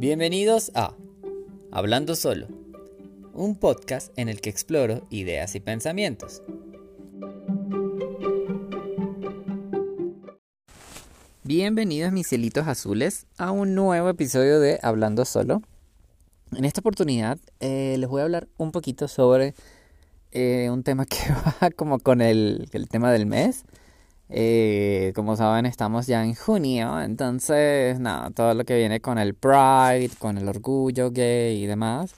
Bienvenidos a Hablando Solo, un podcast en el que exploro ideas y pensamientos. Bienvenidos mis cielitos azules a un nuevo episodio de Hablando Solo. En esta oportunidad eh, les voy a hablar un poquito sobre eh, un tema que va como con el, el tema del mes. Eh, como saben, estamos ya en junio, entonces, nada, todo lo que viene con el Pride, con el orgullo gay y demás.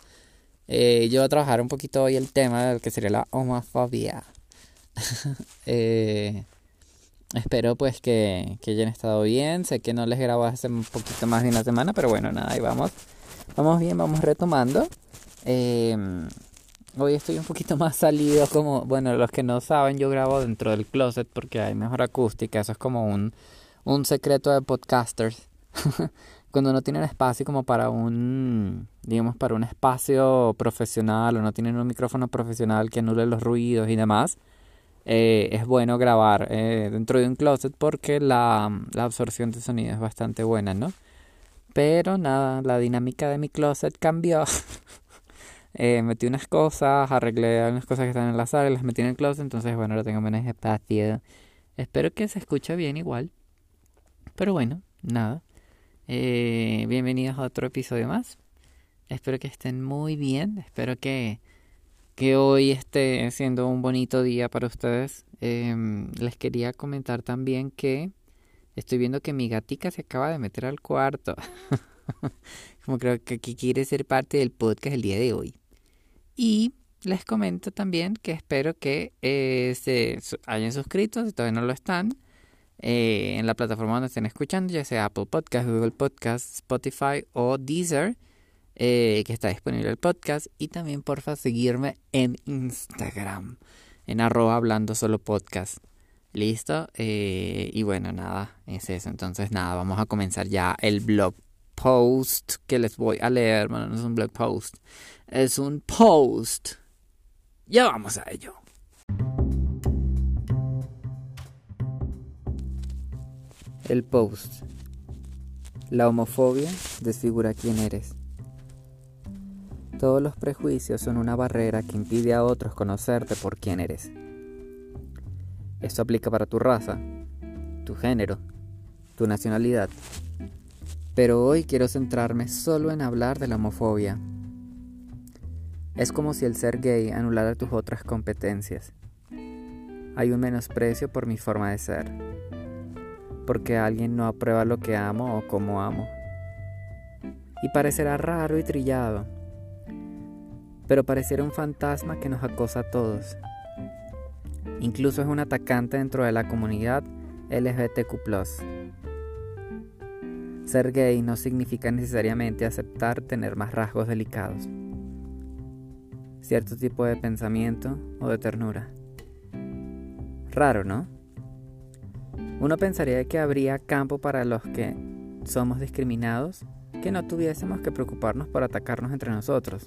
Eh, yo voy a trabajar un poquito hoy el tema del que sería la homofobia. eh, espero pues que, que, hayan estado bien. Sé que no les grabo hace un poquito más de una semana, pero bueno, nada, ahí vamos. Vamos bien, vamos retomando. Eh, Hoy estoy un poquito más salido, como, bueno, los que no saben, yo grabo dentro del closet porque hay mejor acústica, eso es como un, un secreto de podcasters. Cuando no tienen espacio como para un, digamos, para un espacio profesional o no tienen un micrófono profesional que anule los ruidos y demás, eh, es bueno grabar eh, dentro de un closet porque la, la absorción de sonido es bastante buena, ¿no? Pero nada, la dinámica de mi closet cambió. Eh, metí unas cosas, arreglé unas cosas que están en la sala, las metí en el closet, entonces bueno, ahora tengo menos espacio. Espero que se escuche bien igual. Pero bueno, nada. Eh, bienvenidos a otro episodio más. Espero que estén muy bien. Espero que, que hoy esté siendo un bonito día para ustedes. Eh, les quería comentar también que estoy viendo que mi gatica se acaba de meter al cuarto. Como creo que quiere ser parte del podcast el día de hoy. Y les comento también que espero que eh, se hayan suscrito, si todavía no lo están, eh, en la plataforma donde estén escuchando, ya sea Apple Podcast, Google Podcast, Spotify o Deezer, eh, que está disponible el podcast. Y también, porfa, seguirme en Instagram, en arroba hablando solo podcast. Listo. y bueno, nada, es eso. Entonces, nada, vamos a comenzar ya el blog post que les voy a leer. Bueno, no es un blog post es un post. Ya vamos a ello. El post. La homofobia desfigura quién eres. Todos los prejuicios son una barrera que impide a otros conocerte por quién eres. Esto aplica para tu raza, tu género, tu nacionalidad. Pero hoy quiero centrarme solo en hablar de la homofobia es como si el ser gay anulara tus otras competencias. Hay un menosprecio por mi forma de ser, porque alguien no aprueba lo que amo o cómo amo. Y parecerá raro y trillado, pero pareciera un fantasma que nos acosa a todos. Incluso es un atacante dentro de la comunidad LGBTQ. Ser gay no significa necesariamente aceptar tener más rasgos delicados cierto tipo de pensamiento o de ternura. Raro, ¿no? Uno pensaría que habría campo para los que somos discriminados, que no tuviésemos que preocuparnos por atacarnos entre nosotros.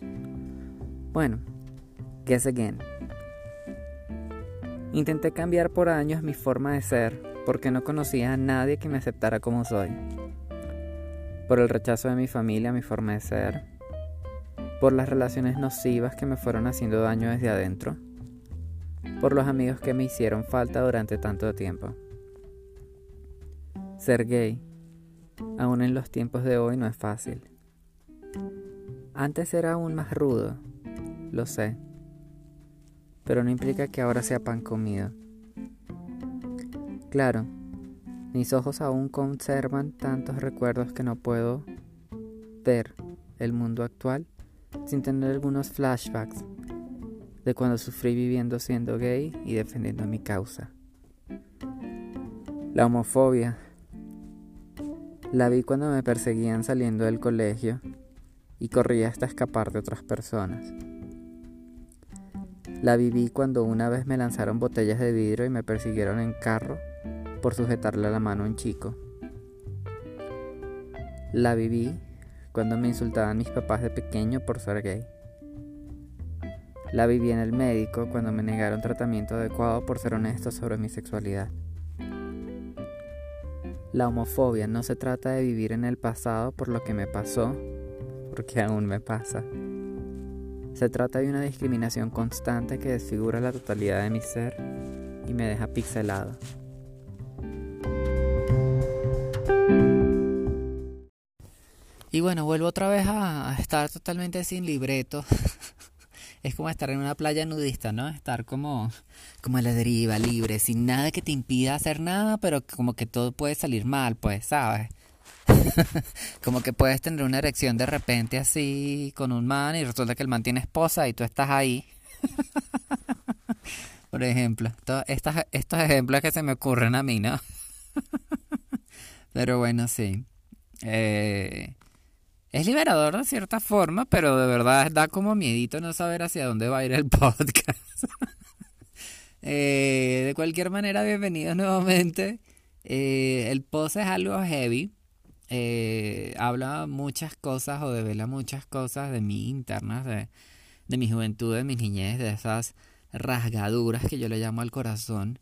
Bueno, guess again. Intenté cambiar por años mi forma de ser porque no conocía a nadie que me aceptara como soy. Por el rechazo de mi familia a mi forma de ser, por las relaciones nocivas que me fueron haciendo daño desde adentro, por los amigos que me hicieron falta durante tanto tiempo. Ser gay, aún en los tiempos de hoy, no es fácil. Antes era aún más rudo, lo sé, pero no implica que ahora sea pan comido. Claro, mis ojos aún conservan tantos recuerdos que no puedo ver el mundo actual sin tener algunos flashbacks de cuando sufrí viviendo siendo gay y defendiendo mi causa. La homofobia. La vi cuando me perseguían saliendo del colegio y corría hasta escapar de otras personas. La viví cuando una vez me lanzaron botellas de vidrio y me persiguieron en carro por sujetarle la mano a un chico. La viví cuando me insultaban mis papás de pequeño por ser gay. La viví en el médico cuando me negaron tratamiento adecuado por ser honesto sobre mi sexualidad. La homofobia no se trata de vivir en el pasado por lo que me pasó porque aún me pasa. Se trata de una discriminación constante que desfigura la totalidad de mi ser y me deja pixelado. Y bueno, vuelvo otra vez a, estar totalmente sin libreto. es como estar en una playa nudista, ¿no? Estar como, como a la deriva, libre, sin nada que te impida hacer nada, pero como que todo puede salir mal, pues, ¿sabes? como que puedes tener una erección de repente así con un man y resulta que el man tiene esposa y tú estás ahí. Por ejemplo, estos, estos ejemplos que se me ocurren a mí, ¿no? pero bueno, sí. Eh, es liberador de cierta forma, pero de verdad da como miedito no saber hacia dónde va a ir el podcast. Eh, de cualquier manera, bienvenidos nuevamente. Eh, el post es algo heavy. Eh, habla muchas cosas o devela muchas cosas de mí internas, de, de mi juventud, de mi niñez, de esas rasgaduras que yo le llamo al corazón,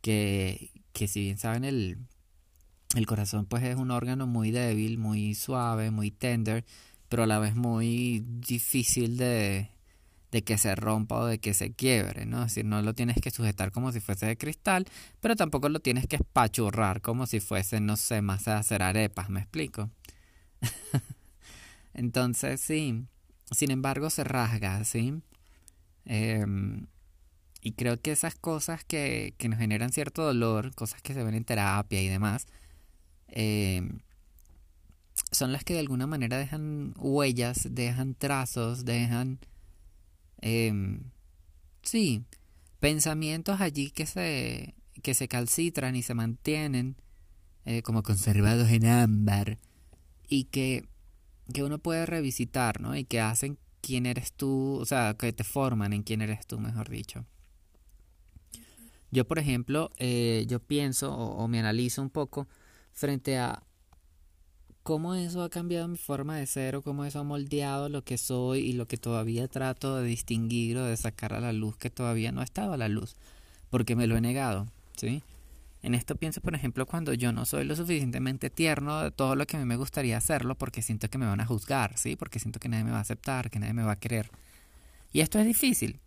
que, que si bien saben el, el corazón pues es un órgano muy débil, muy suave, muy tender, pero a la vez muy difícil de, de que se rompa o de que se quiebre, ¿no? Es decir, no lo tienes que sujetar como si fuese de cristal, pero tampoco lo tienes que espachurrar como si fuese, no sé, más de hacer arepas, ¿me explico? Entonces, sí, sin embargo se rasga, ¿sí? Em, y creo que esas cosas que, que nos generan cierto dolor, cosas que se ven en terapia y demás, Em, son las que de alguna manera dejan huellas, dejan trazos, dejan, eh, sí, pensamientos allí que se, que se calcitran y se mantienen eh, como conservados en ámbar y que, que uno puede revisitar, ¿no? Y que hacen quién eres tú, o sea, que te forman en quién eres tú, mejor dicho. Yo, por ejemplo, eh, yo pienso o me analizo un poco frente a cómo eso ha cambiado mi forma de ser o cómo eso ha moldeado lo que soy y lo que todavía trato de distinguir o de sacar a la luz que todavía no ha estado a la luz, porque me lo he negado, ¿sí? En esto pienso, por ejemplo, cuando yo no soy lo suficientemente tierno de todo lo que a mí me gustaría hacerlo porque siento que me van a juzgar, ¿sí? Porque siento que nadie me va a aceptar, que nadie me va a querer. Y esto es difícil,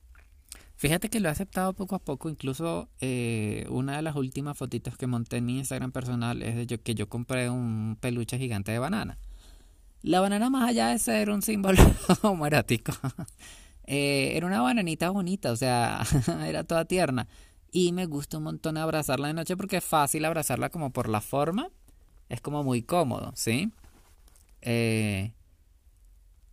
Fíjate que lo he aceptado poco a poco, incluso eh, una de las últimas fotitos que monté en mi Instagram personal es de que yo compré un peluche gigante de banana. La banana más allá de ser un símbolo homoerótico, eh, era una bananita bonita, o sea, era toda tierna. Y me gusta un montón abrazarla de noche porque es fácil abrazarla como por la forma, es como muy cómodo, ¿sí? Eh,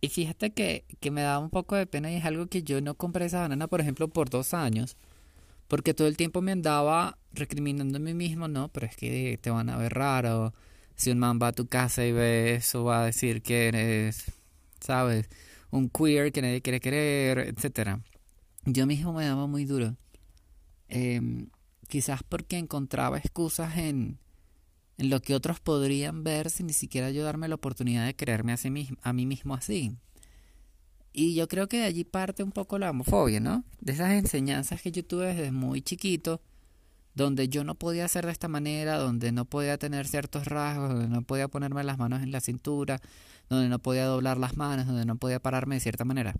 y fíjate que, que me da un poco de pena y es algo que yo no compré esa banana, por ejemplo, por dos años. Porque todo el tiempo me andaba recriminando a mí mismo, no, pero es que te van a ver raro. Si un man va a tu casa y ve eso, va a decir que eres, ¿sabes? Un queer que nadie quiere querer, etc. Yo mismo me daba muy duro. Em, quizás porque encontraba excusas en, en lo que otros podrían ver sin ni siquiera yo darme la oportunidad de creerme a, sí mismo, a mí mismo así. Y yo creo que de allí parte un poco la homofobia, ¿no? De esas enseñanzas que yo tuve desde muy chiquito, donde yo no podía hacer de esta manera, donde no podía tener ciertos rasgos, donde no podía ponerme las manos en la cintura, donde no podía doblar las manos, donde no podía pararme de cierta manera.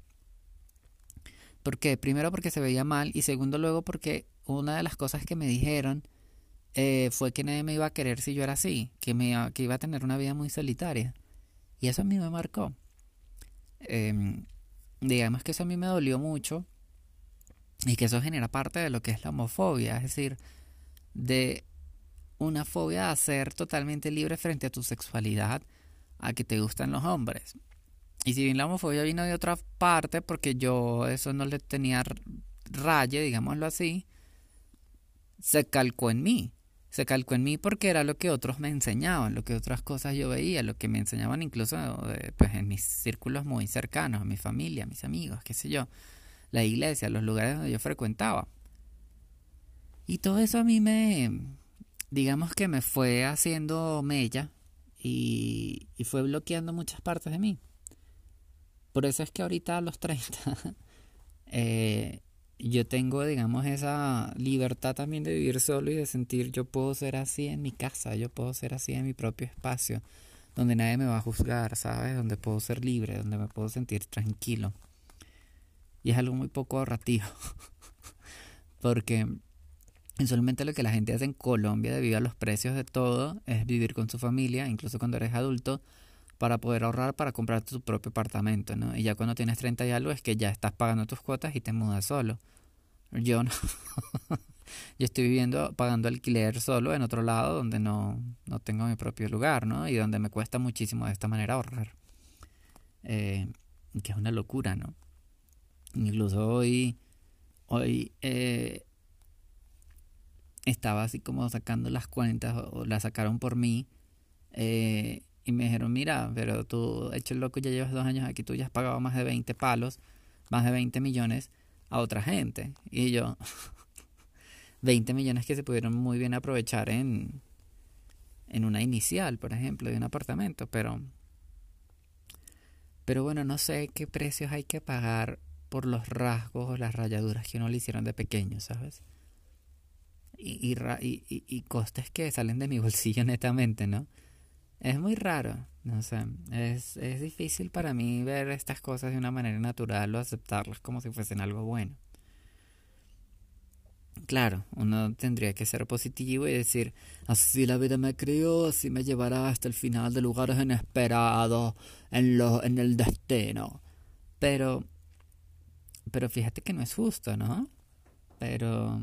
¿Por qué? Primero porque se veía mal y segundo luego porque una de las cosas que me dijeron eh, fue que nadie me iba a querer si yo era así, que, me, que iba a tener una vida muy solitaria. Y eso a mí me marcó. Em, digamos que eso a mí me dolió mucho y que eso genera parte de lo que es la homofobia, es decir, de una fobia a ser totalmente libre frente a tu sexualidad, a que te gustan los hombres. Y si bien la homofobia vino de otra parte, porque yo eso no le tenía raye, digámoslo así, se calcó en mí se calcó en mí porque era lo que otros me enseñaban, lo que otras cosas yo veía, lo que me enseñaban incluso eh, pues, en mis círculos muy cercanos, mi familia, mis amigos, qué sé yo, la iglesia, los lugares donde yo frecuentaba. Y todo eso a mí me, digamos que me fue haciendo mella y, y fue bloqueando muchas partes de mí. Por eso es que ahorita a los 30 eh, yo tengo, digamos, esa libertad también de vivir solo y de sentir yo puedo ser así en mi casa, yo puedo ser así en mi propio espacio, donde nadie me va a juzgar, ¿sabes? Donde puedo ser libre, donde me puedo sentir tranquilo. Y es algo muy poco ahorrativo. Porque usualmente lo que la gente hace en Colombia debido a los precios de todo es vivir con su familia, incluso cuando eres adulto, para poder ahorrar para comprarte tu propio apartamento, ¿no? Y ya cuando tienes 30 y algo es que ya estás pagando tus cuotas y te mudas solo. Yo no. Yo estoy viviendo, pagando alquiler solo en otro lado donde no, no tengo mi propio lugar, ¿no? Y donde me cuesta muchísimo de esta manera ahorrar. Eh, que es una locura, ¿no? Incluso hoy, hoy eh, estaba así como sacando las cuentas o, las sacaron por mí. Eh, y me dijeron, mira, pero tú, hecho el loco, ya llevas dos años aquí, tú ya has pagado más de 20 palos, más de 20 millones a otra gente. Y yo, 20 millones que se pudieron muy bien aprovechar en, en una inicial, por ejemplo, de un apartamento, pero... Pero bueno, no sé qué precios hay que pagar por los rasgos o las rayaduras que uno le hicieron de pequeño, ¿sabes? Y, y, y, y costes que salen de mi bolsillo netamente, ¿no? Es muy raro, no sé, es, es difícil para mí ver estas cosas de una manera natural o aceptarlas como si fuesen algo bueno. Claro, uno tendría que ser positivo y decir, así la vida me crió, así me llevará hasta el final de lugares inesperados en, lo, en el destino. Pero, pero fíjate que no es justo, ¿no? Pero,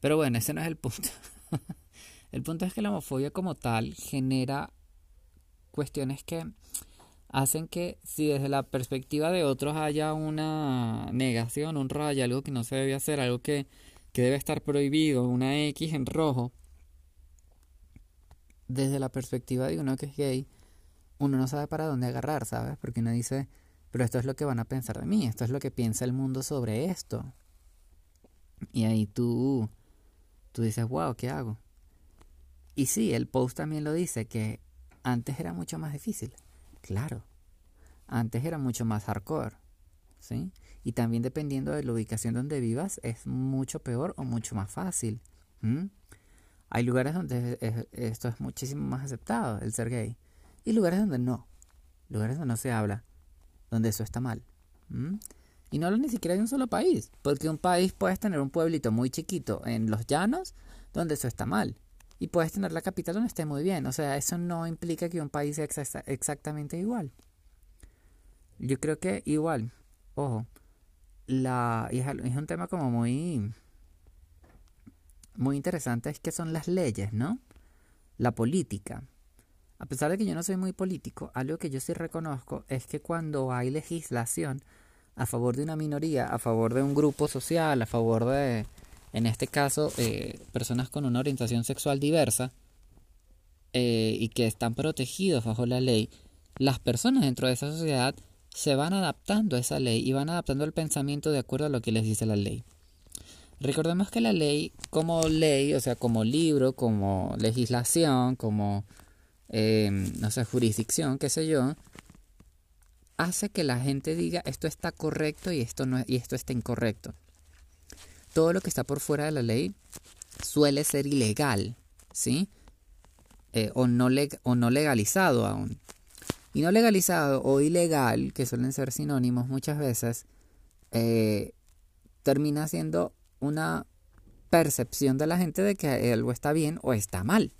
pero bueno, ese no es el punto. El punto es que la homofobia como tal genera cuestiones que hacen que si desde la perspectiva de otros haya una negación, un rayo, algo que no se debe hacer, algo que, que debe estar prohibido, una X en rojo, desde la perspectiva de uno que es gay, uno no sabe para dónde agarrar, ¿sabes? Porque uno dice, pero esto es lo que van a pensar de mí, esto es lo que piensa el mundo sobre esto. Y ahí tú, tú dices, wow, ¿qué hago? Y sí, el post también lo dice, que antes era mucho más difícil. Claro, antes era mucho más hardcore. ¿sí? Y también dependiendo de la ubicación donde vivas, es mucho peor o mucho más fácil. Hay lugares donde esto es muchísimo más aceptado, el ser gay. Y lugares donde no. Lugares donde no se habla, donde eso está mal. Y no hablo ni siquiera de un solo país, porque un país puedes tener un pueblito muy chiquito en los llanos donde eso está mal y puedes tener la capital donde esté muy bien. O sea, eso no implica que un país sea exactamente igual. Yo creo que igual, ojo, la, es, es un tema como muy, muy interesante, es que son las leyes, ¿no? La política. A pesar de que yo no soy muy político, algo que yo sí reconozco es que cuando hay legislación a favor de una minoría, a favor de un grupo social, a favor de, en este caso eh, personas con una orientación sexual diversa eh, y que están protegidos bajo la ley, las personas dentro de esa sociedad se van adaptando a esa ley y van adaptando el pensamiento de acuerdo a lo que les dice la ley. Recordemos que la ley como ley, o sea, como libro, como legislación, como, em, no sé, jurisdicción, qué sé yo, hace que la gente diga esto está correcto y esto, no, y esto está incorrecto todo lo que está por fuera de la ley suele ser ilegal, ¿sí? Eh, o, no o no legalizado aún. Y no legalizado o ilegal, que suelen ser sinónimos muchas veces, eh, termina siendo una percepción de la gente de que algo está bien o está mal.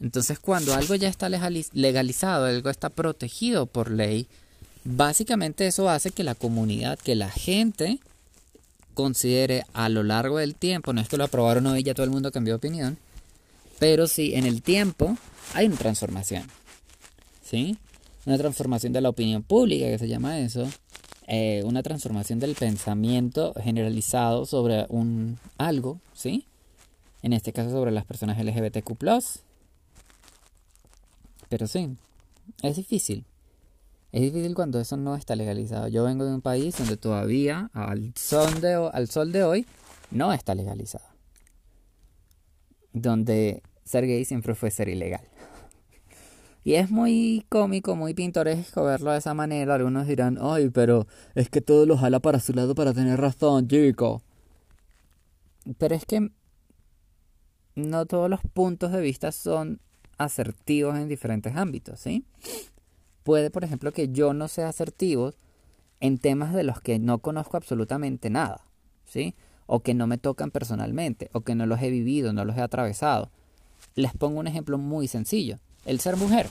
Entonces cuando algo ya está legalizado, algo está protegido por ley, básicamente eso hace que la comunidad, que la gente considere a lo largo del tiempo, no es que lo aprobaron hoy y ya todo el mundo cambió de opinión, pero sí en el tiempo hay una transformación. ¿Sí? Una transformación de la opinión pública, que se llama eso, eh, una transformación del pensamiento generalizado sobre un algo, ¿sí? En este caso sobre las personas LGBTQ. Pero sí, es difícil. Es difícil cuando eso no está legalizado. Yo vengo de un país donde todavía, al sol de, hoy, no está legalizado. Donde ser gay siempre fue ser ilegal. Y es muy cómico, muy pintoresco verlo de esa manera. Algunos dirán, ay, pero es que todo lo jala para su lado para tener razón, chico. Pero es que no todos los puntos de vista son asertivos en diferentes ámbitos, ¿sí? Puede, por ejemplo, que yo no sea asertivo en temas de los que no conozco absolutamente nada, ¿sí? O que no me tocan personalmente, o que no los he vivido, no los he atravesado. Les pongo un ejemplo muy sencillo, el ser mujer.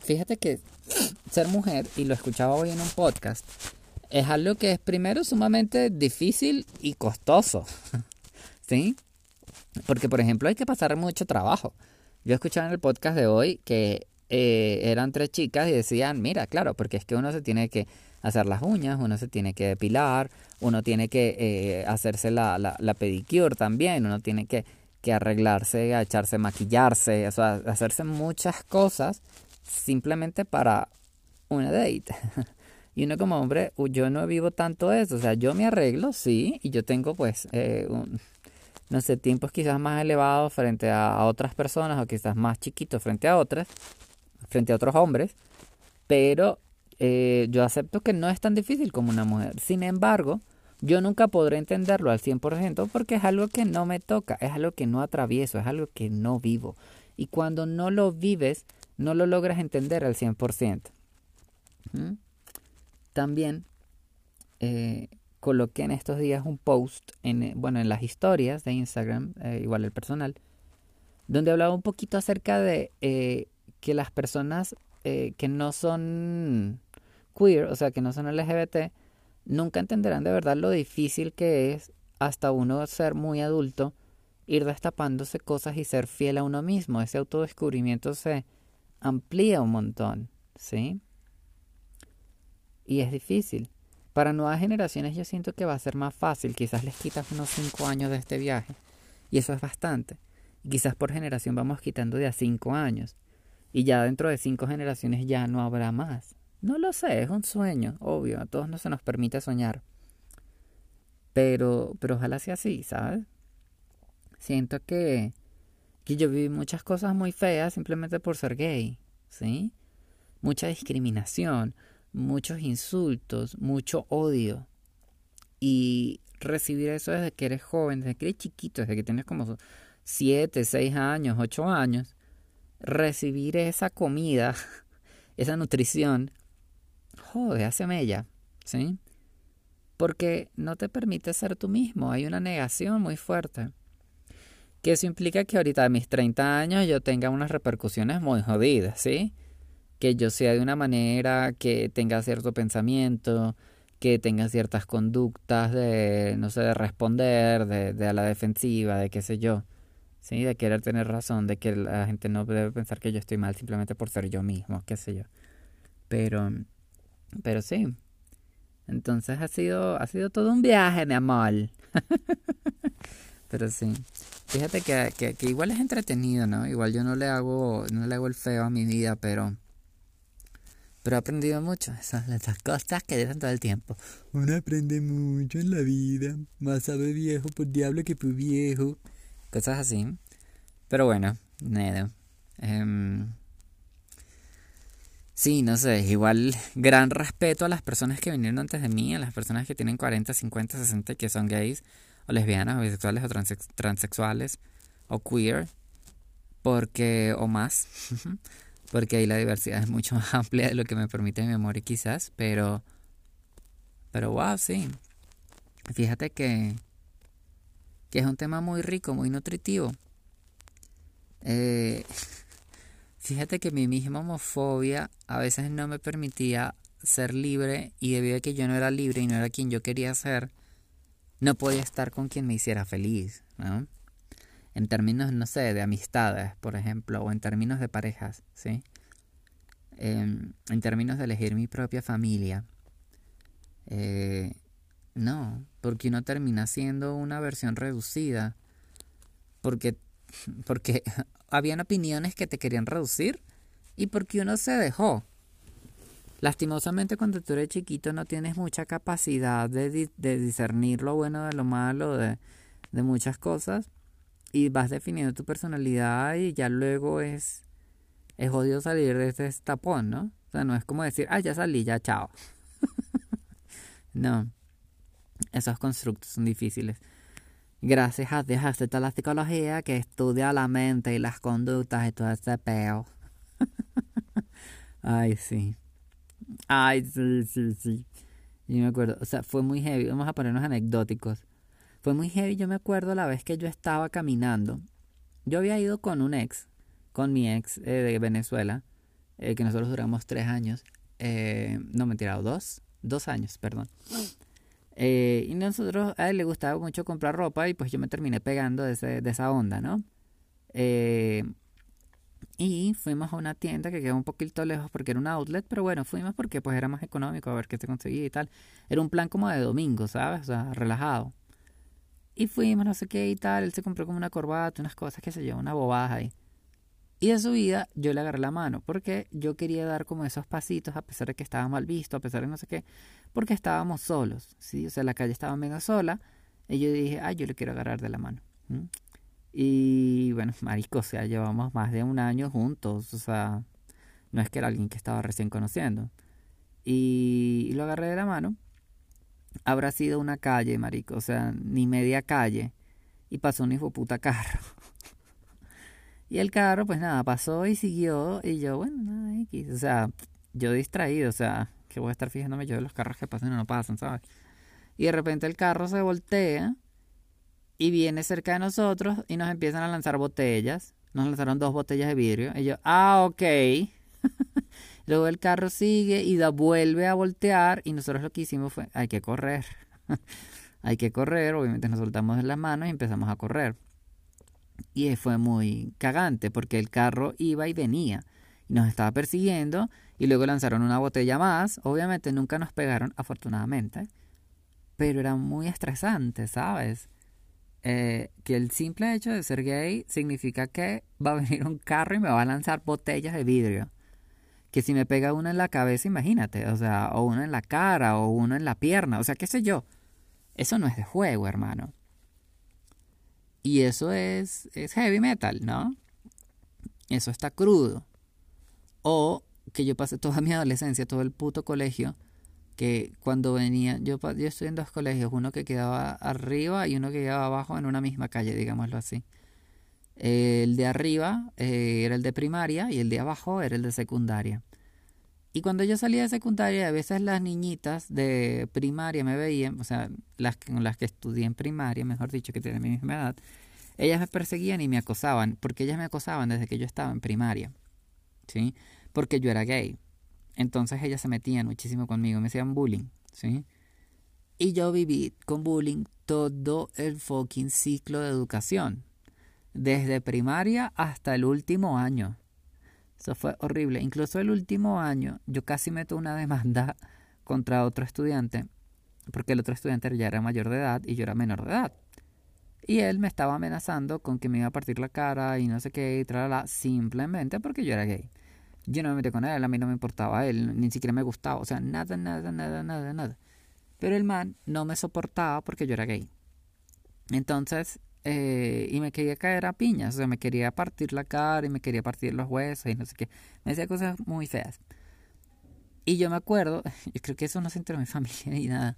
Fíjate que ser mujer, y lo escuchaba hoy en un podcast, es algo que es primero sumamente difícil y costoso, ¿sí? Porque, por ejemplo, hay que pasar mucho trabajo. Yo escuchaba en el podcast de hoy que eh, eran tres chicas y decían, mira, claro, porque es que uno se tiene que hacer las uñas, uno se tiene que depilar, uno tiene que eh, hacerse la, la, pedicure también, uno tiene que, que arreglarse, echarse, maquillarse, o sea, hacerse muchas cosas simplemente para una date. y uno como hombre, yo no vivo tanto eso, o sea, yo me arreglo, sí, y yo tengo pues, eh, no sé, tiempos quizás más elevados frente a, otras personas o quizás más chiquitos frente a otras, frente a otros hombres, pero eh, yo acepto que no es tan difícil como una mujer. Sin embargo, yo nunca podré entenderlo al 100% porque es algo que no me toca, es algo que no atravieso, es algo que no vivo. Y cuando no lo vives, no lo logras entender al 100%. ¿Mm? También eh, coloqué en estos días un post, en, eh, bueno, en las historias de Instagram, igual el personal, donde hablaba un poquito acerca de que las personas que no son queer, o sea, que no son LGBT, nunca entenderán de verdad lo difícil que es hasta uno ser muy adulto, ir destapándose cosas y ser fiel a uno mismo. Ese autodescubrimiento se amplía un montón, ¿sí? Y es difícil. Para nuevas generaciones yo siento que va a ser más fácil. Quizás les quitas unos 5 años de este viaje. Y eso es bastante. Quizás por generación vamos quitando de a 5 años. Y ya dentro de 5 generaciones ya no habrá más. No lo sé, es un sueño, obvio. A todos no se nos permite soñar. Pero, pero ojalá sea así, ¿sabes? Siento que que yo viví muchas cosas muy feas simplemente por ser gay, ¿sí? Mucha discriminación, muchos insultos, mucho odio. Y recibir eso desde que eres joven, desde que eres chiquito, desde que tienes como 7, 6 años, 8 años, recibir esa comida, esa nutrición, joder, hace mella, ¿sí? Porque no te permite ser tú mismo, hay una negación muy fuerte. Que eso implica que ahorita a mis 30 años yo tenga unas repercusiones muy jodidas, ¿sí? Que yo sea de una manera, que tenga cierto pensamiento, que tenga ciertas conductas de, no sé, de responder, de, de a la defensiva, de qué sé yo. ¿Sí? De querer tener razón, de que la gente no debe pensar que yo estoy mal simplemente por ser yo mismo, qué sé yo. Pero, pero sí. Entonces ha sido, ha sido todo un viaje, mi amor. pero sí. Fíjate que, que, igual es entretenido, ¿no? Igual yo no le hago, no le hago el feo a mi vida, pero pero he aprendido mucho. Esas, cosas que dicen todo el tiempo. Uno aprende mucho en la vida. Más sabe viejo por diablo que por viejo. Cosas así. Pero bueno, nada. Em, sí, no sé. Igual gran respeto a las personas que vinieron antes de mí. A las personas que tienen 40, 50, 60 que son gays o lesbianas o bisexuales o transexuales o queer porque o más porque ahí la diversidad es mucho más amplia de lo que me permite mi memoria quizás pero pero wow sí fíjate que que es un tema muy rico muy nutritivo eh, fíjate que mi misma homofobia a veces no me permitía ser libre y debido a que yo no era libre y no era quien yo quería ser no podía estar con quien me hiciera feliz, ¿no? En términos, no sé, de amistades, por ejemplo, o en términos de parejas, ¿sí? En, en términos de elegir mi propia familia. Eh, no, porque uno termina siendo una versión reducida. Porque, porque habían opiniones que te querían reducir y porque uno se dejó. Lastimosamente cuando tú eres chiquito no tienes mucha capacidad de, discernir lo bueno de lo malo, de, muchas cosas, y vas definiendo tu personalidad y ya luego es, es odio salir de ese tapón, ¿no? O sea, no es como decir, ah, ya salí, ya chao. no, esos constructos son difíciles. Gracias a Dios existe la psicología que estudia la mente y las conductas y todo ese peo. Ay, sí. Ay, sí, sí, sí. Yo me acuerdo, o sea, fue muy heavy. Vamos a ponernos anecdóticos. Fue muy heavy. Yo me acuerdo la vez que yo estaba caminando. Yo había ido con un ex, con mi ex eh, de Venezuela, eh, que nosotros duramos tres años. Eh, no, mentira, dos. Dos años, perdón. Y nosotros, a él le gustaba mucho comprar ropa y pues yo me terminé pegando de, de esa onda, ¿no? Eh, y fuimos a una tienda que quedaba un poquito lejos porque era un outlet, pero bueno, fuimos porque pues era más económico a ver qué se conseguía y tal. Era un plan como de domingo, ¿sabes? O sea, relajado. Y fuimos, no sé qué y tal. Él se compró como una corbata, unas cosas que se llevó, una bobada ahí. Y de subida yo le agarré la mano porque yo quería dar como esos pasitos a pesar de que estaba mal visto, a pesar de no sé qué, porque estábamos solos, ¿sí? O sea, la calle estaba medio sola. Y yo dije, ay, yo le quiero agarrar de la mano. Y bueno, marico, o sea, llevamos más de un año juntos, o sea, no es que era alguien que estaba recién conociendo. Y, lo agarré de la mano. Habrá sido una calle, marico, o sea, ni media calle. Y pasó un hijo puta carro. y el carro, pues nada, pasó y siguió. Y yo, bueno, nada, X. O sea, yo distraído, o sea, que voy a estar fijándome yo de los carros que pasan y no pasan, ¿sabes? Y de repente el carro se voltea y viene cerca de nosotros y nos empiezan a lanzar botellas. Nos lanzaron dos botellas de vidrio. Y yo, ah, ok. Luego el carro sigue y da, vuelve a voltear y nosotros lo que hicimos fue, hay que correr. hay que correr, obviamente nos soltamos las manos y empezamos a correr. Y fue muy cagante porque el carro iba y venía y nos estaba persiguiendo y luego lanzaron una botella más. Obviamente nunca nos pegaron, afortunadamente. Pero era muy estresante, ¿sabes? Eh, que el simple hecho de ser gay significa que va a venir un carro y me va a lanzar botellas de vidrio. Que si me pega uno en la cabeza, imagínate, o sea, o uno en la cara, o uno en la pierna, o sea, qué sé yo. Eso no es de juego, hermano. Y eso es, es heavy metal, ¿no? Eso está crudo. O que yo pasé toda mi adolescencia, todo el puto colegio, que cuando venía, yo, yo estoy en dos colegios, uno que quedaba arriba y uno que quedaba abajo en una misma calle, digámoslo así. El de arriba eh, era el de primaria y el de abajo era el de secundaria. Y cuando yo salía de secundaria, a veces las niñitas de primaria me veían, o sea, las con las que estudié en primaria, mejor dicho, que tienen mi misma edad, ellas me perseguían y me acosaban, porque ellas me acosaban desde que yo estaba en primaria, ¿sí? Porque yo era gay. Entonces ellas se metían muchísimo conmigo, me hacían bullying, ¿sí? Y yo viví con bullying todo el fucking ciclo de educación, desde primaria hasta el último año. Eso fue horrible. Incluso el último año yo casi meto una demanda contra otro estudiante, porque el otro estudiante ya era mayor de edad y yo era menor de edad. Y él me estaba amenazando con que me iba a partir la cara y no sé qué, y tralala, simplemente porque yo era gay. Yo no me metí con él, a mí no me importaba él, ni siquiera me gustaba, o sea, nada, nada, nada, nada, nada. Pero el man no me soportaba porque yo era gay. Entonces, eh, y me quería caer a piñas, o sea, me quería partir la cara y me quería partir los huesos y no sé qué. Me decía cosas muy feas. Y yo me acuerdo, yo creo que eso no se enteró en mi familia ni nada,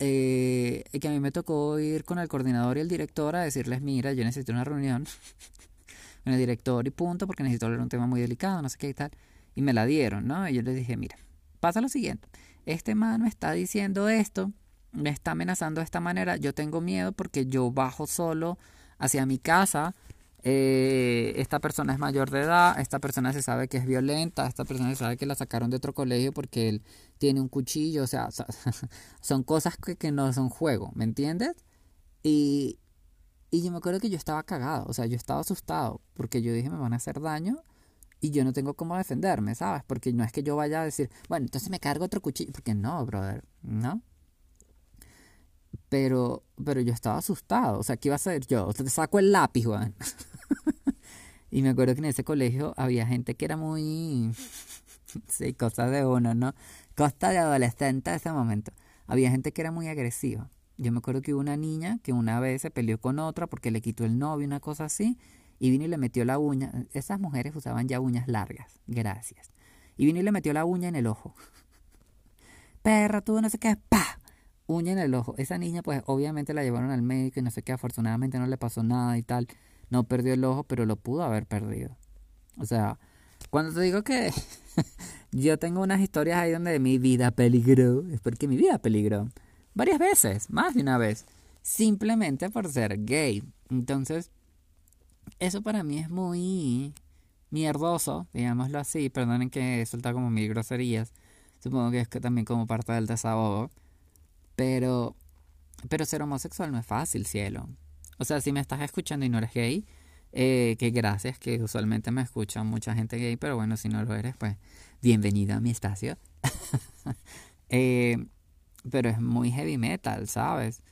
eh, que a mí me tocó ir con el coordinador y el director a decirles, mira, yo necesito una reunión con el director y punto, porque necesito hablar un tema muy delicado, no sé qué y tal. Y me la dieron, ¿no? Y yo les dije, mira, pasa lo siguiente, este man me está diciendo esto, me está amenazando de esta manera, yo tengo miedo porque yo bajo solo hacia mi casa, eh, esta persona es mayor de edad, esta persona se sabe que es violenta, esta persona se sabe que la sacaron de otro colegio porque él tiene un cuchillo, o sea, son cosas que, que no son juego, ¿me entiendes? Y, y yo me acuerdo que yo estaba cagado, o sea, yo estaba asustado porque yo dije me van a hacer daño y yo no tengo cómo defenderme, ¿sabes? Porque no es que yo vaya a decir, bueno, entonces me cargo otro cuchillo, porque no, brother, ¿no? Pero, pero yo estaba asustado, o sea, ¿qué iba a hacer yo? O sea, te saco el lápiz, Juan. y me acuerdo que en ese colegio había gente que era muy... sí, cosas de uno, ¿no? Costa de adolescente a ese momento. Había gente que era muy agresiva. Yo me acuerdo que hubo una niña que una vez se peleó con otra porque le quitó el novio, una cosa así, y vino y le metió la uña. Esas mujeres usaban ya uñas largas, gracias. Y vino y le metió la uña en el ojo. Perra, tú no sé qué, pa. Uña en el ojo. Esa niña, pues obviamente la llevaron al médico y no sé qué, afortunadamente no le pasó nada y tal. No perdió el ojo, pero lo pudo haber perdido. O sea, cuando te digo que yo tengo unas historias ahí donde mi vida peligró, es porque mi vida peligró. Varias veces, más de una vez. Simplemente por ser gay. Entonces, eso para mí es muy mierdoso, digámoslo así. Perdonen que suelta como mil groserías. Supongo que es que también como parte del desahogo. Pero, pero ser homosexual no es fácil, cielo. O sea, si me estás escuchando y no eres gay, eh, que gracias, que usualmente me escucha mucha gente gay, pero bueno, si no lo eres, pues bienvenido a mi espacio. eh, pero es muy heavy metal, ¿sabes?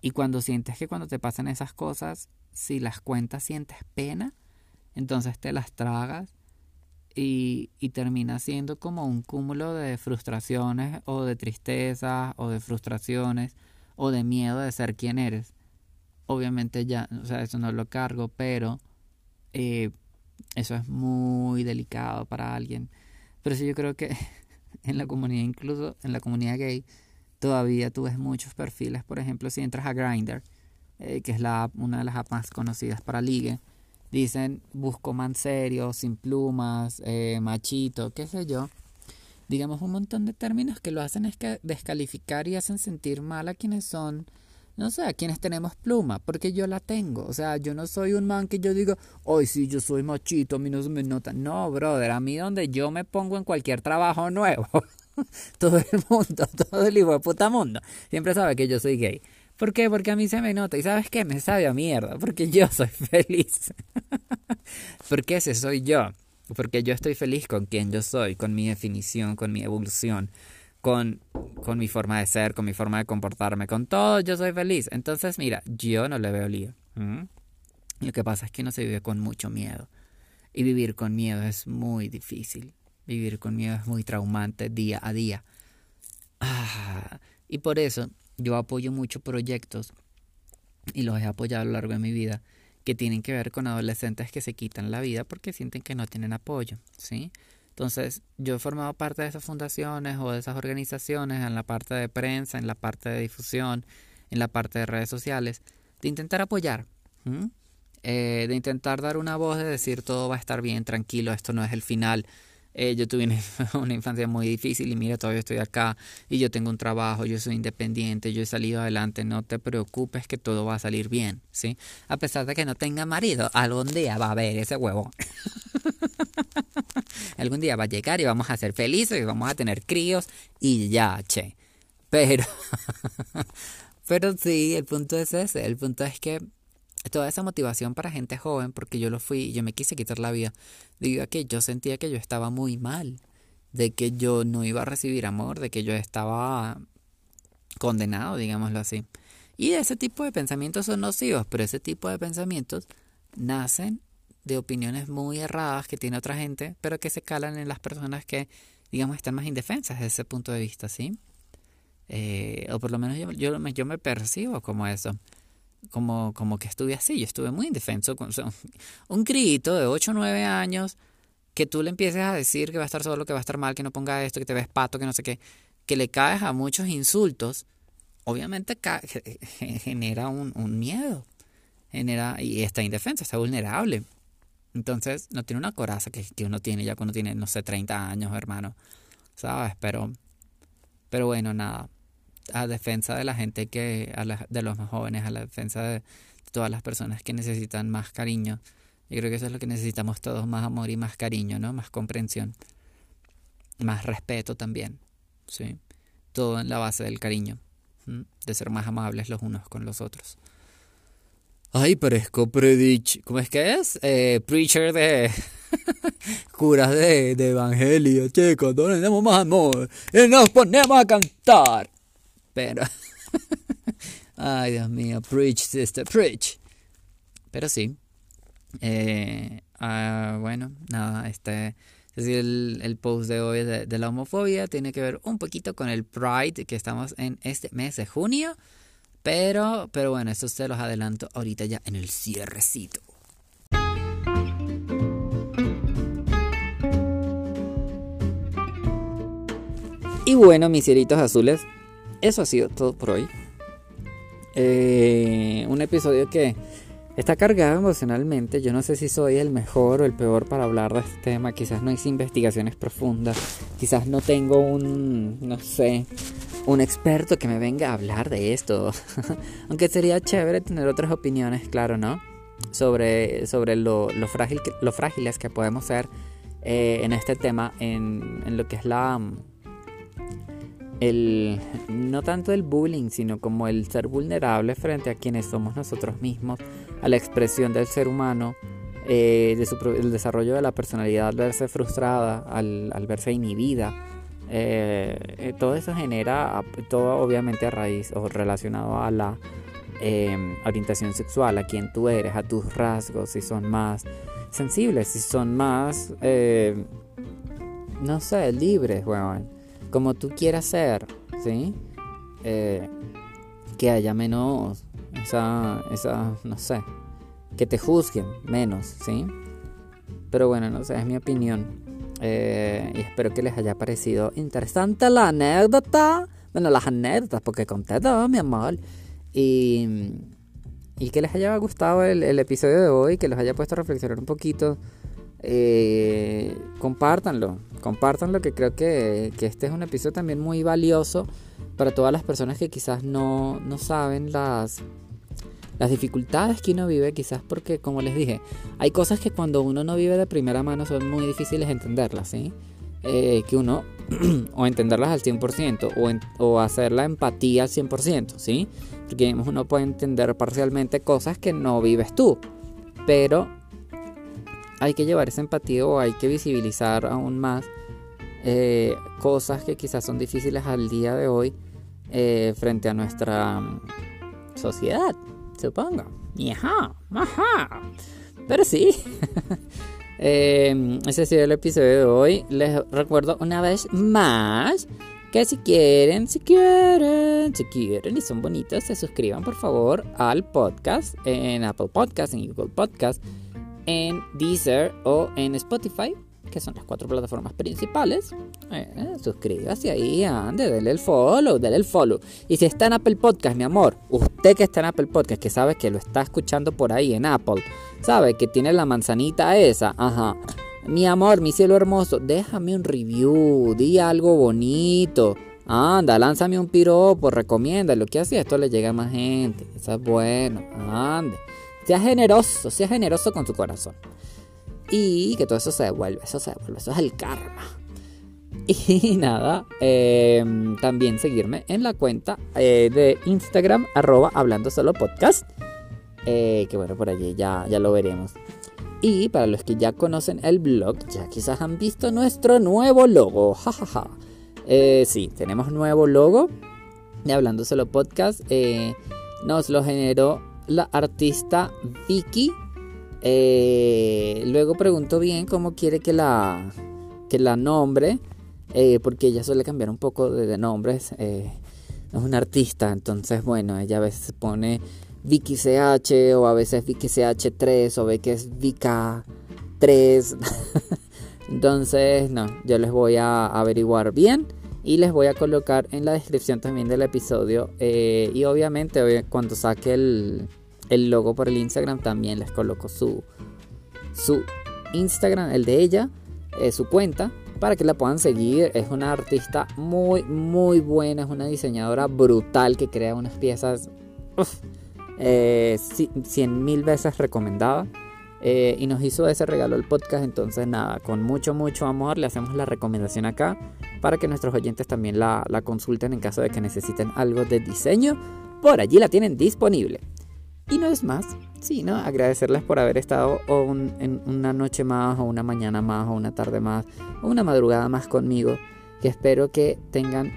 Y cuando sientes que cuando te pasan esas cosas, si las cuentas sientes pena, entonces te las tragas y, termina siendo como un cúmulo de frustraciones o de tristezas o de frustraciones o de miedo de ser quien eres. Obviamente ya, o sea, eso no lo cargo, pero eh, eso es muy delicado para alguien. Pero sí yo creo que en la comunidad, incluso en la comunidad gay, todavía tú ves muchos perfiles. Por ejemplo, si entras a Grindr, eh, que es la, una de las apps más conocidas para ligue, dicen busco man serio, sin plumas, eh, machito, qué sé yo. Digamos un montón de términos que lo hacen es que descalificar y hacen sentir mal a quienes son no sé, a quienes tenemos pluma, porque yo la tengo. O sea, yo no soy un man que yo digo, hoy sí, yo soy machito, a mí no se me nota. No, brother, a mí donde yo me pongo en cualquier trabajo nuevo, todo el mundo, todo el hijo de puta mundo, siempre sabe que yo soy gay. ¿Por qué? Porque a mí se me nota. ¿Y sabes qué? Me sabe a mierda. Porque yo soy feliz. porque ese soy yo. Porque yo estoy feliz con quien yo soy, con mi definición, con mi evolución con, con mi forma de ser, con mi forma de comportarme, con todo, yo soy feliz. Entonces, mira, yo no le veo lío. Lo que pasa es que no se vive con mucho miedo. Y vivir con miedo es muy difícil. Vivir con miedo es muy traumante día a día. Ah, y por eso yo apoyo mucho proyectos y los he apoyado a lo largo de mi vida que tienen que ver con adolescentes que se quitan la vida porque sienten que no tienen apoyo, ¿sí? Entonces, yo he formado parte de esas fundaciones o de esas organizaciones en la parte de prensa, en la parte de difusión, en la parte de redes sociales, de intentar apoyar, eh, de intentar dar una voz, de decir todo va a estar bien, tranquilo, esto no es el final. Eh, yo tuve una, infancia muy difícil y mira, todavía estoy acá y yo tengo un trabajo, yo soy independiente, yo he salido adelante, no te preocupes que todo va a salir bien, ¿sí? A pesar de que no tenga marido, algún día va a haber ese huevo. Algún día va a llegar y vamos a ser felices y vamos a tener críos y ya, che. Pero, pero sí, el punto es ese. El punto es que toda esa motivación para gente joven, porque yo lo fui y yo me quise quitar la vida, a que yo sentía que yo estaba muy mal, de que yo no iba a recibir amor, de que yo estaba condenado, digámoslo así. Y ese tipo de pensamientos son nocivos, pero ese tipo de pensamientos nacen de opiniones muy erradas que tiene otra gente, pero que se calan en las personas que, digamos, están más indefensas desde ese punto de vista, ¿sí? Eh, o por lo menos yo, yo, yo me percibo como eso, como, como que estuve así, yo estuve muy indefenso. Con, un grito de 8 o 9 años que tú le empieces a decir que va a estar solo, que va a estar mal, que no ponga esto, que te ves pato, que no sé qué, que le caes a muchos insultos, obviamente genera un, un miedo, genera, y está indefenso, está vulnerable. Entonces, no tiene una coraza que, que uno tiene ya cuando tiene, no sé, 30 años, hermano. ¿Sabes? Pero, pero bueno, nada. A defensa de la gente que, a de los más jóvenes, a la defensa de todas las personas que necesitan más cariño. Yo creo que eso es lo que necesitamos todos, más amor y más cariño, ¿no? Más comprensión. Más respeto también, ¿sí? Todo en la base del cariño, de ser más amables los unos con los otros. Ay, parezco predich. ¿Cómo es que es? Eh, preacher de. curas de, evangelio, chicos. No tenemos más amor. Y nos ponemos a cantar. Pero. Ay, Dios mío. Preach, sister, preach. Pero sí. Eh, ah, bueno, nada, este. Es decir, el, el, post de hoy de, de la homofobia tiene que ver un poquito con el Pride que estamos en este mes de junio. Pero, pero bueno, eso se los adelanto ahorita ya en el cierrecito. Y bueno, mis cielitos azules, eso ha sido todo por hoy. Eh, un episodio que está cargado emocionalmente. Yo no sé si soy el mejor o el peor para hablar de este tema. Quizás no hice investigaciones profundas. Quizás no tengo un, no sé, un experto que me venga a hablar de esto. Aunque sería chévere tener otras opiniones, claro, ¿no? Sobre, sobre lo, lo, frágil lo frágiles que podemos ser eh, en este tema, en, en lo que es la el no tanto el bullying, sino como el ser vulnerable frente a quienes somos nosotros mismos, a la expresión del ser humano, eh, el desarrollo de la personalidad al verse frustrada, al, al verse inhibida. Eh, eh, todo eso genera, todo obviamente a raíz o relacionado a la orientación sexual, a quien tú eres, a tus rasgos, si son más sensibles, si son más, no sé, libres, bueno como tú quieras ser, ¿sí? Eh, que haya menos, esa, esa, no sé, que te juzguen menos, ¿sí? Pero bueno, no sé, es mi opinión. Eh, y espero que les haya parecido interesante la anécdota. Bueno, las anécdotas, porque conté todo, mi amor. Y, y que les haya gustado el, el episodio de hoy, que los haya puesto a reflexionar un poquito eh, compártanlo, compártanlo que creo que, este es un episodio también muy valioso para todas las personas que quizás no, no saben las, las dificultades que uno vive, quizás porque, como les dije, hay cosas que cuando uno no vive de primera mano son muy difíciles de entenderlas, ¿sí? Eh, que uno, o entenderlas al 100%, o, o hacer la empatía al 100%, ¿sí? Porque uno puede entender parcialmente cosas que no vives tú, pero hay que llevar esa empatía o hay que visibilizar aún más eh, cosas que quizás son difíciles al día de hoy eh, frente a nuestra mm, sociedad, supongo. Ajá, ajá. Pero sí. Em, ese ha sido el episodio de hoy. Les recuerdo una vez más que si quieren, si quieren, si quieren y son bonitos, se suscriban por favor al podcast en Apple Podcast, en Google Podcast en Deezer o en Spotify, que son las cuatro plataformas principales. Eh, suscríbase ahí, ande, denle el follow, denle el follow. Y si está en Apple Podcast, mi amor, usted que está en Apple Podcast, que sabe que lo está escuchando por ahí en Apple, sabe que tiene la manzanita esa, ajá. Mi amor, mi cielo hermoso, déjame un review, di algo bonito. Anda, lánzame un piropo, recomienda lo que hace, esto le llega a más gente. Eso es bueno, ande. Sea generoso, sea generoso con tu corazón. Y que todo eso se devuelve, eso se devuelve, eso es el karma. Y nada, em, también seguirme en la cuenta eh, de Instagram, arroba hablando solo podcast. Eh, que bueno, por allí ya, ya lo veremos. Y para los que ya conocen el blog, ya quizás han visto nuestro nuevo logo. Jajaja. Ja, ja. eh, sí, tenemos nuevo logo de Hablando Solo Podcast. Nos lo generó la artista Vicky. Eh, luego pregunto bien cómo quiere que la, que la nombre, eh, porque ella suele cambiar un poco de, nombres. Eh, es una artista, entonces bueno, ella a veces pone Vicky CH o a veces Vicky CH3 o ve que es Vika 3. entonces, no, yo les voy a averiguar bien y les voy a colocar en la descripción también del episodio y obviamente cuando saque el, el logo por el Instagram, también les coloco su, su Instagram, el de ella, eh, su cuenta, para que la puedan seguir. Es una artista muy, muy buena, es una diseñadora brutal que crea unas piezas eh, cien mil veces recomendada. Eh, y nos hizo ese regalo el podcast. Entonces, nada, con mucho, mucho amor le hacemos la recomendación acá para que nuestros oyentes también la, la consulten en caso de que necesiten algo de diseño. Por allí la tienen disponible. Y no es más, sino agradecerles por haber estado en una noche más, o una mañana más, o una tarde más, o una madrugada más conmigo. Que espero que tengan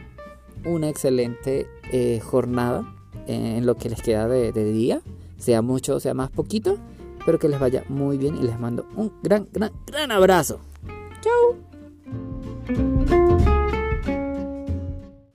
una excelente eh, jornada en lo que les queda de, de día, sea mucho o sea más poquito. Espero que les vaya muy bien y les mando un gran, gran, gran abrazo. Chao. Música